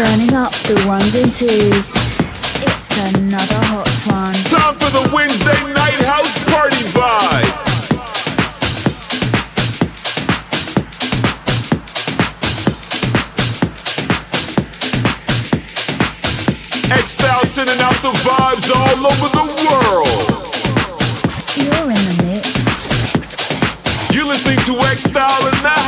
Turning up the ones and twos. It's another hot one. Time for the Wednesday night house party vibes. X-Style sending out the vibes all over the world. You're in the mix. You're listening to X-Style in the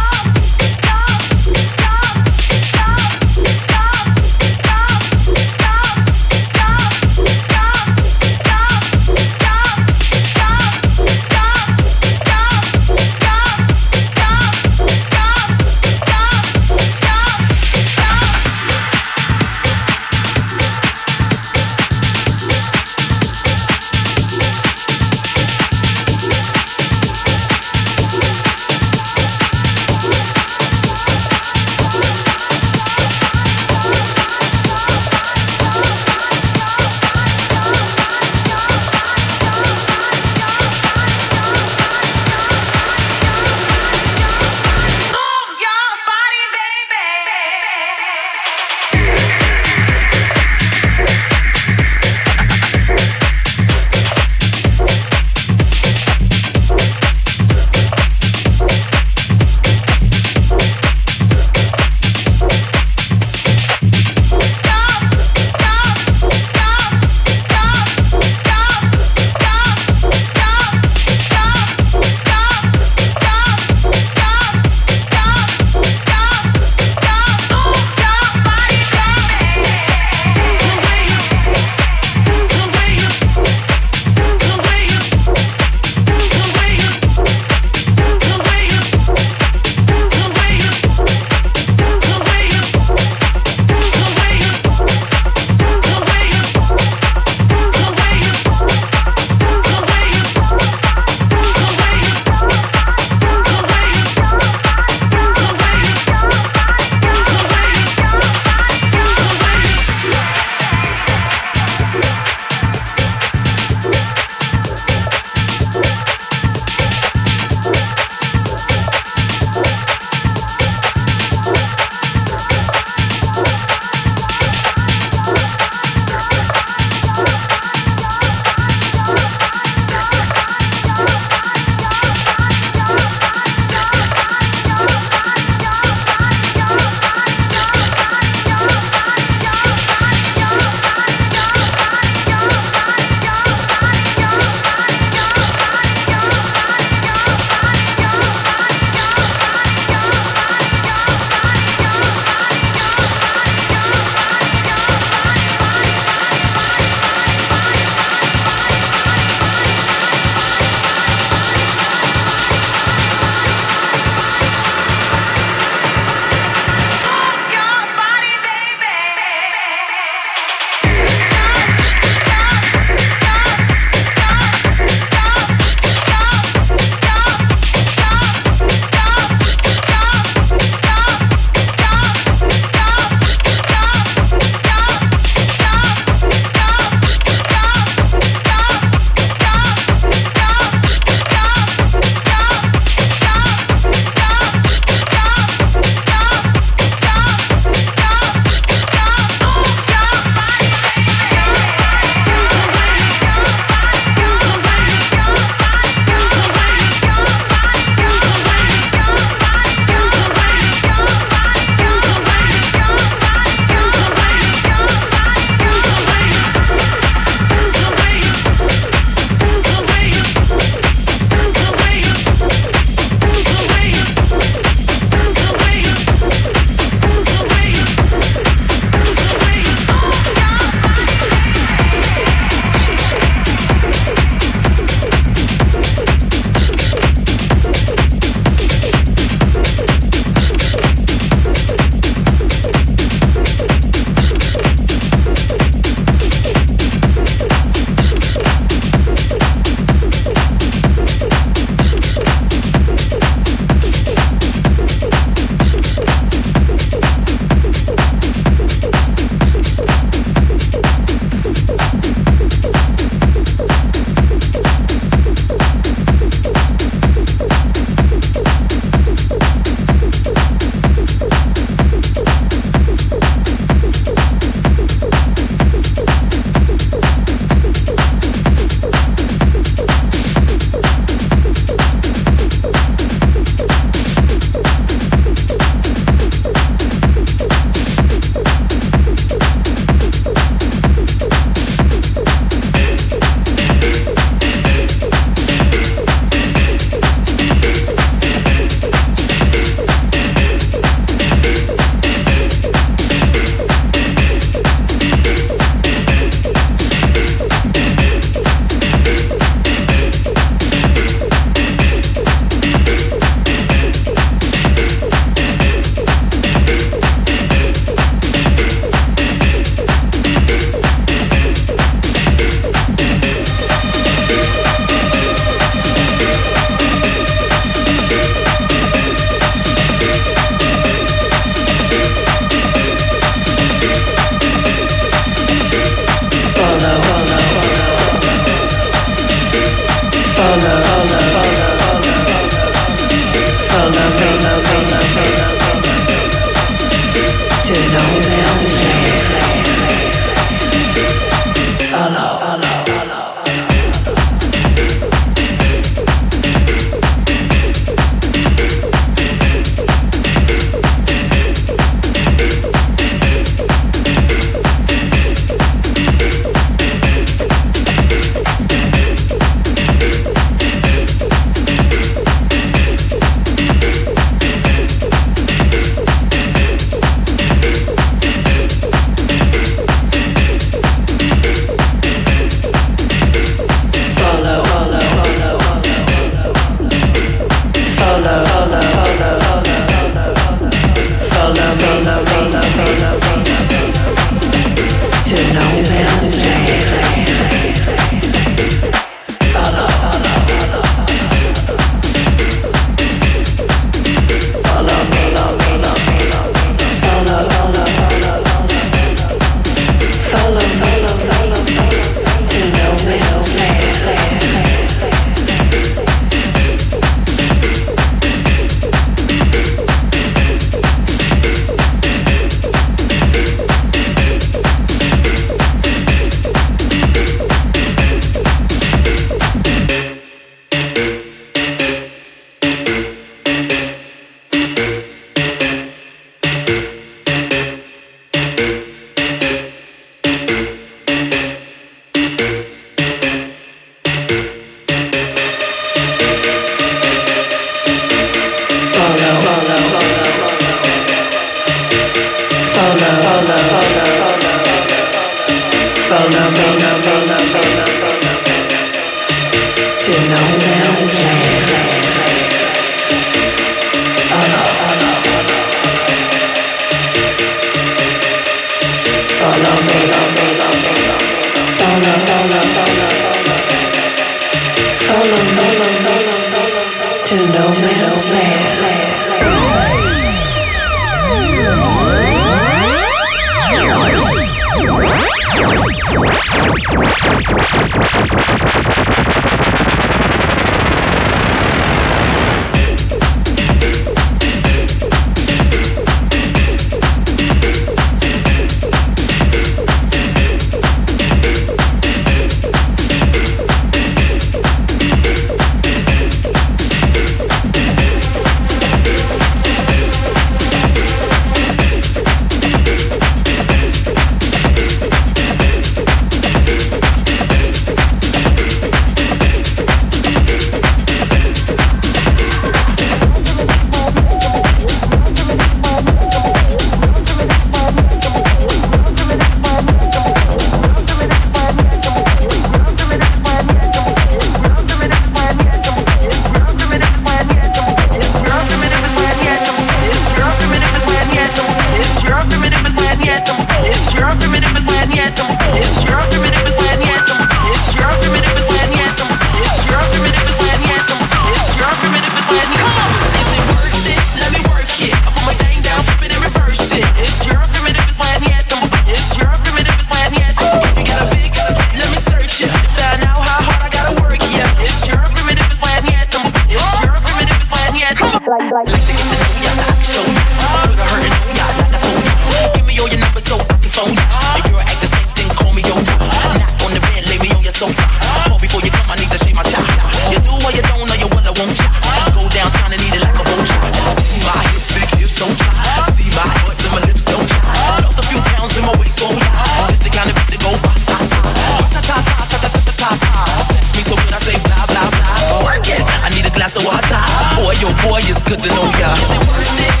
See the Belvedere playing tricks on ya. Girlfriend wanna be like me, never.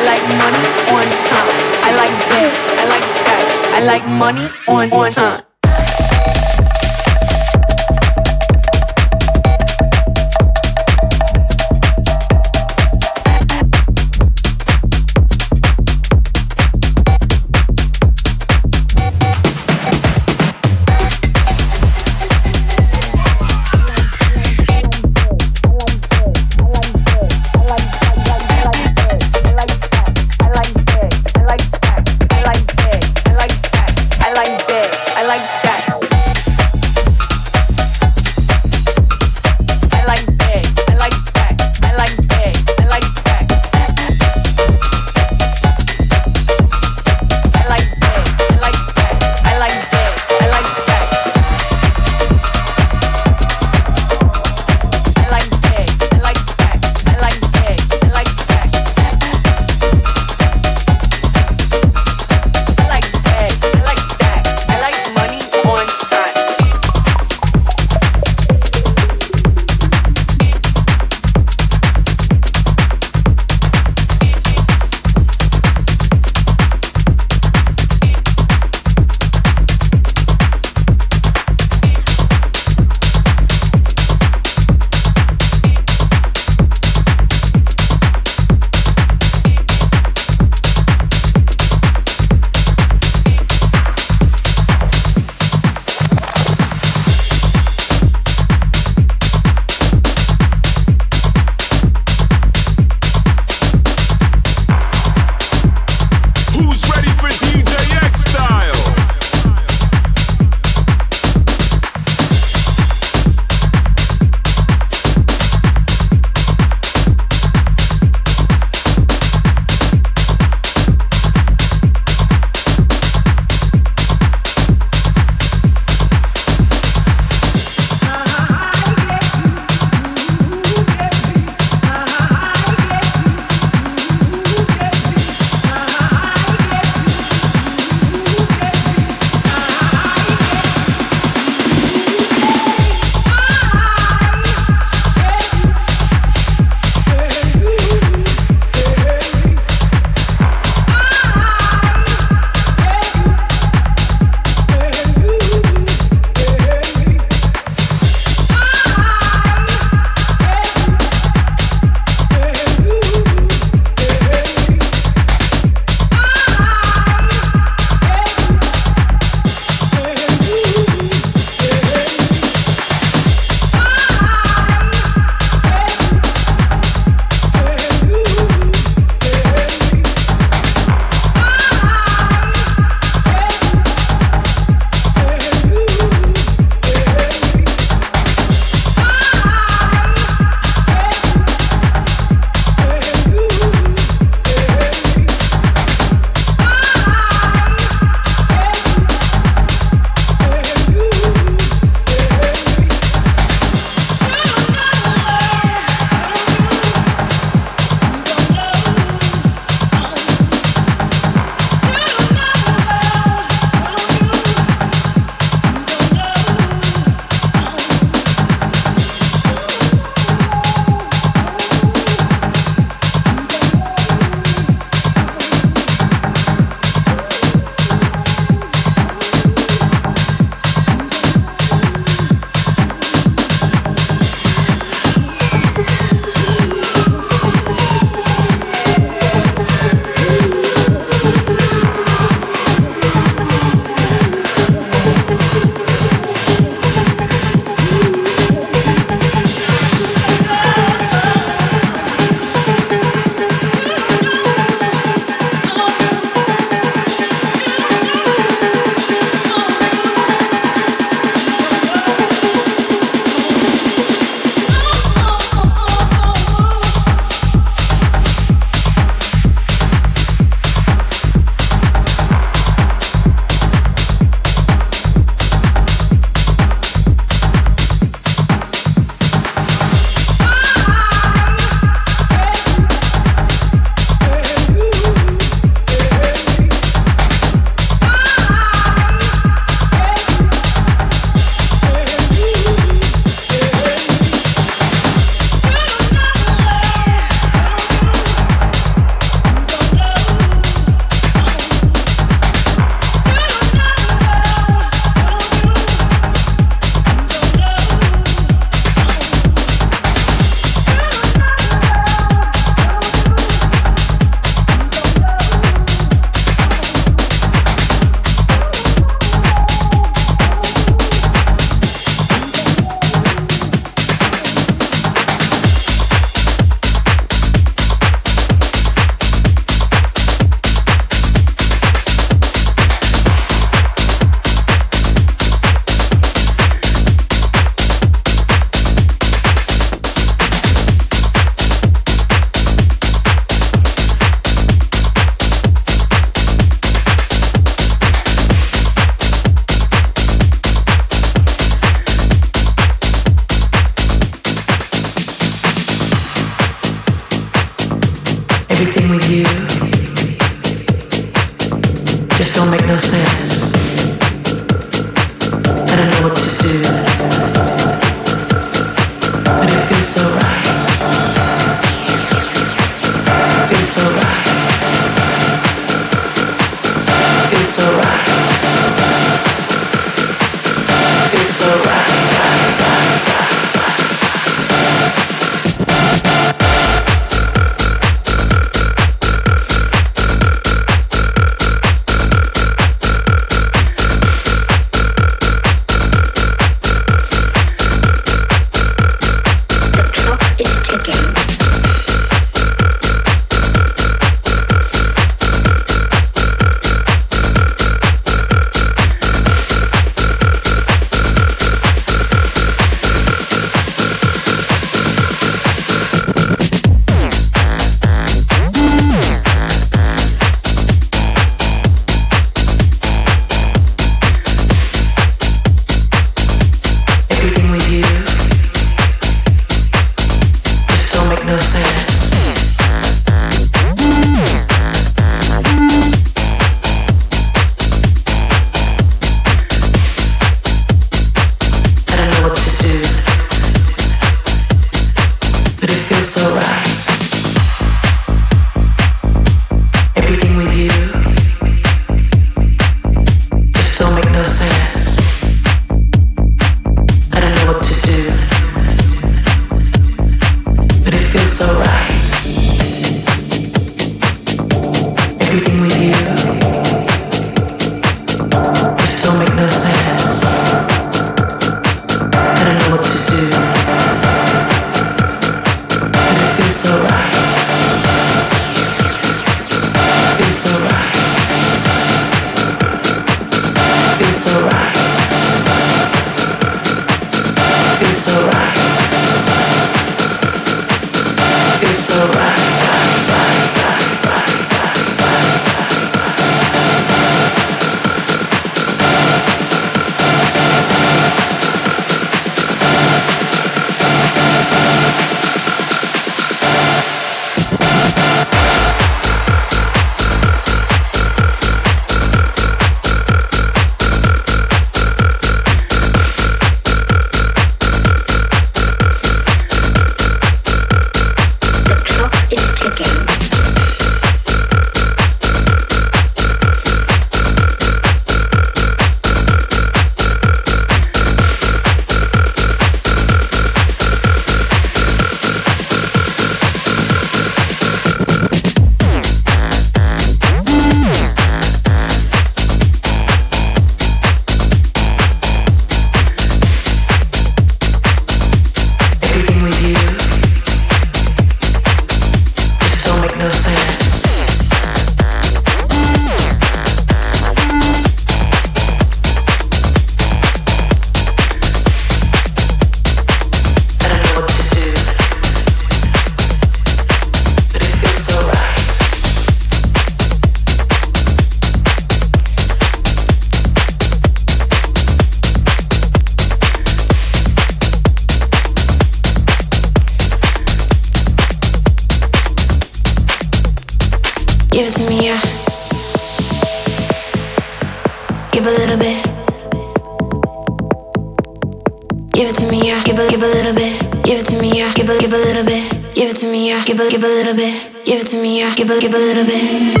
give a, give a little bit.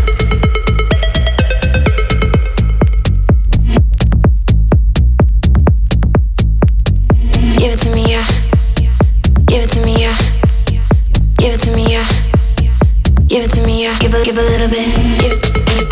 Give it to me, yeah. Give it to me, a, give a little bit. Give it, give it.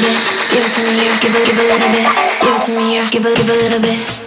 Bit. Give it to me, yeah. Give a, give a little bit. Give it to me, yeah. Give a, give a little bit.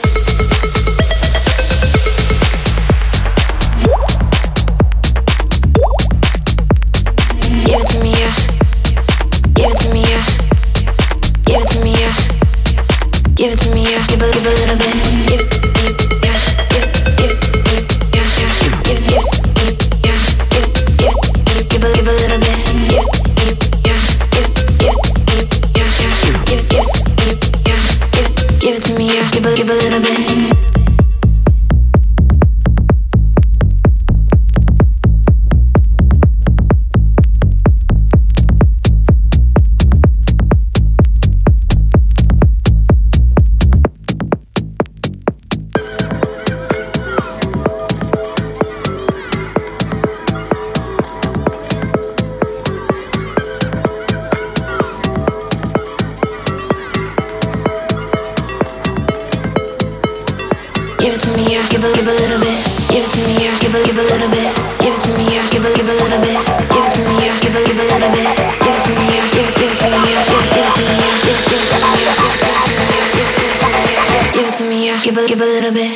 give a give a little bit, give it to me, yeah. Give a give a little bit, give it to me, yeah. Give a give a little bit, give it to me, yeah. Give a give a little bit, give it to me, yeah. Give it give it to me, yeah. Give it give it to me, yeah. Give it give it to me, yeah. Give it give it to me, yeah. Give it to me, yeah. Give a give a little bit.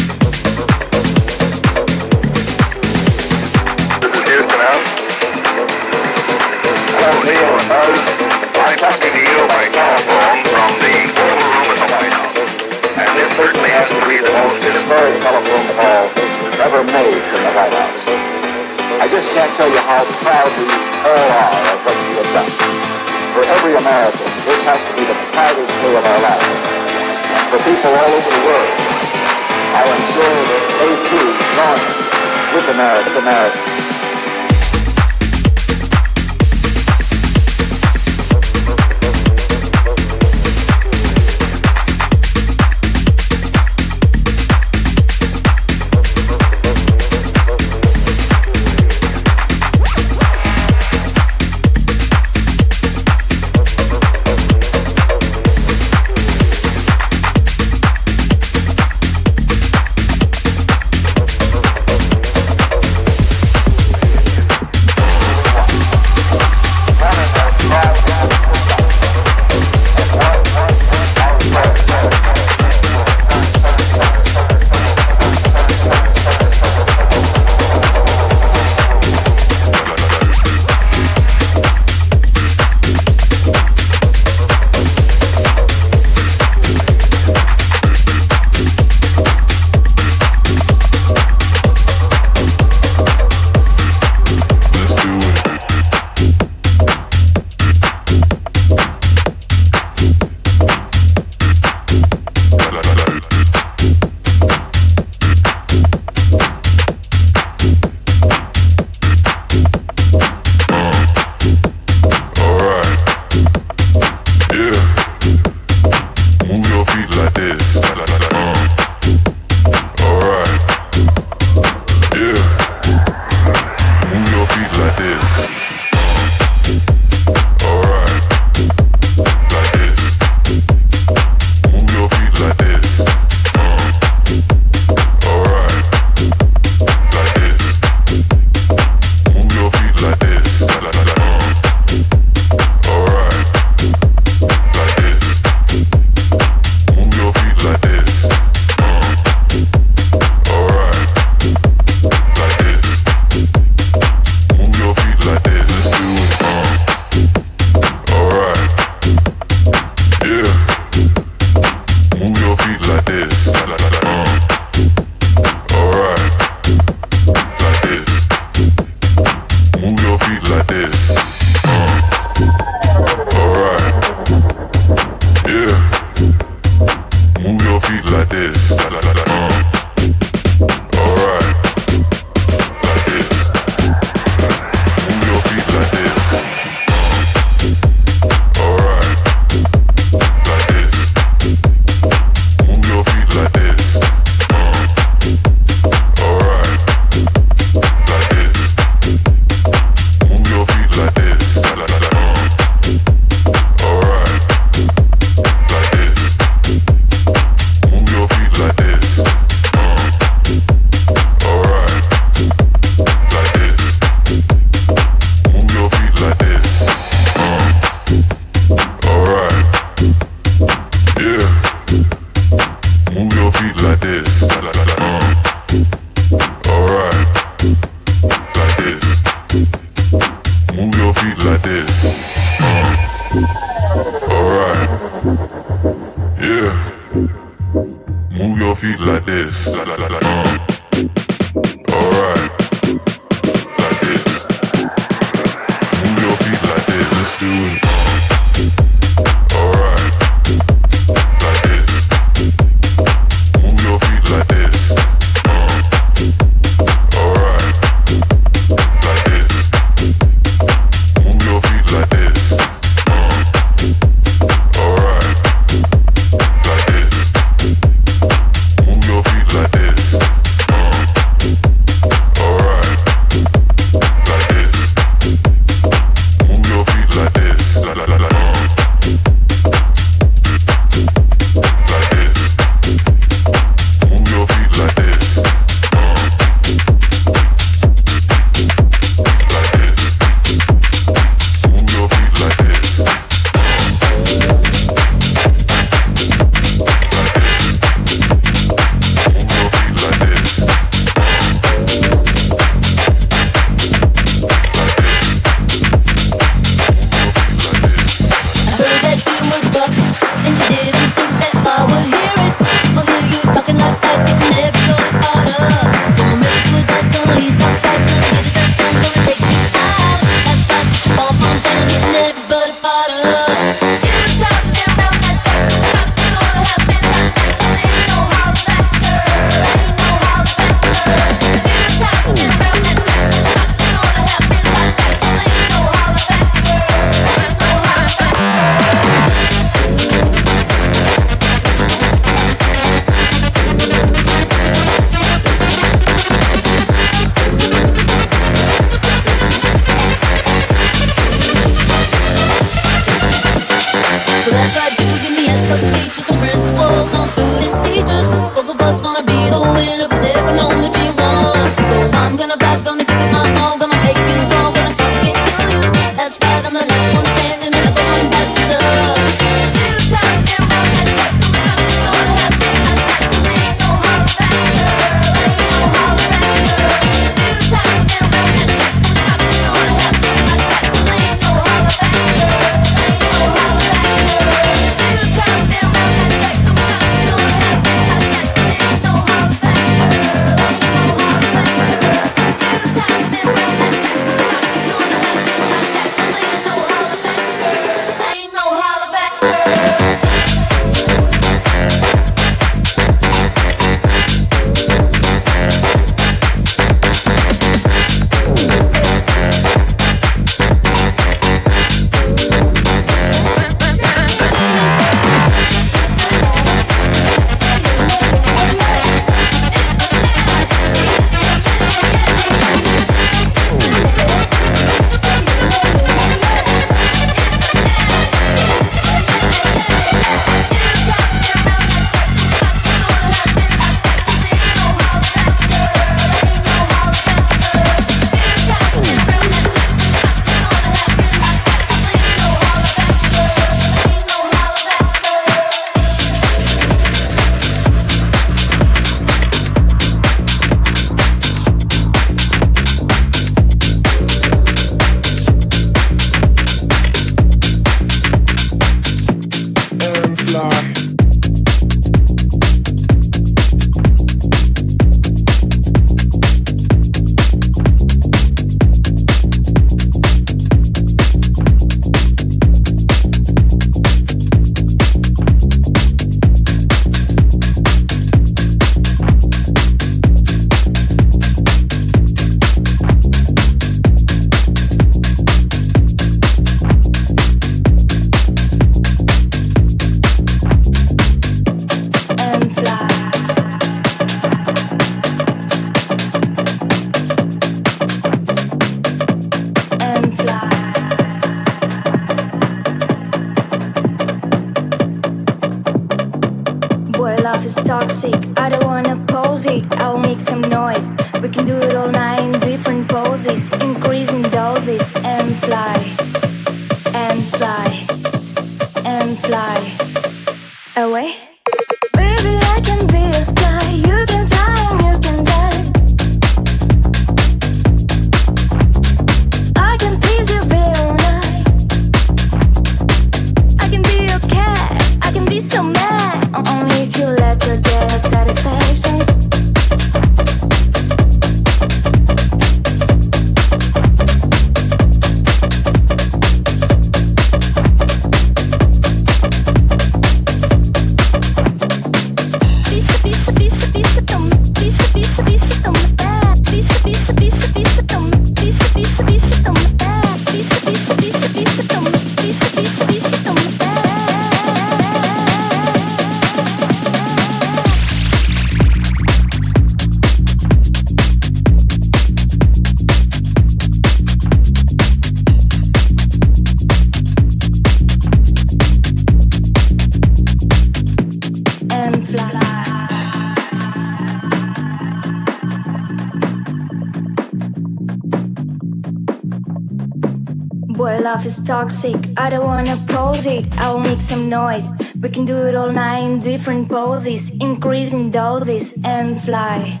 toxic. I don't wanna pose it, I'll make some noise. We can do it all night in different poses, increasing doses, and fly,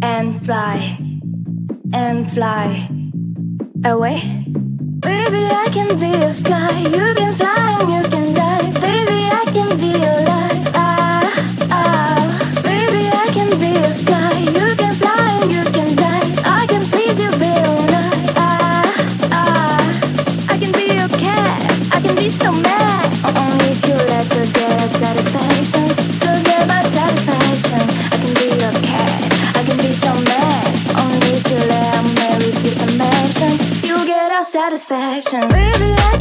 and fly, and fly. Away. Baby, I can be a sky, you can fly and you can satisfaction. Baby, I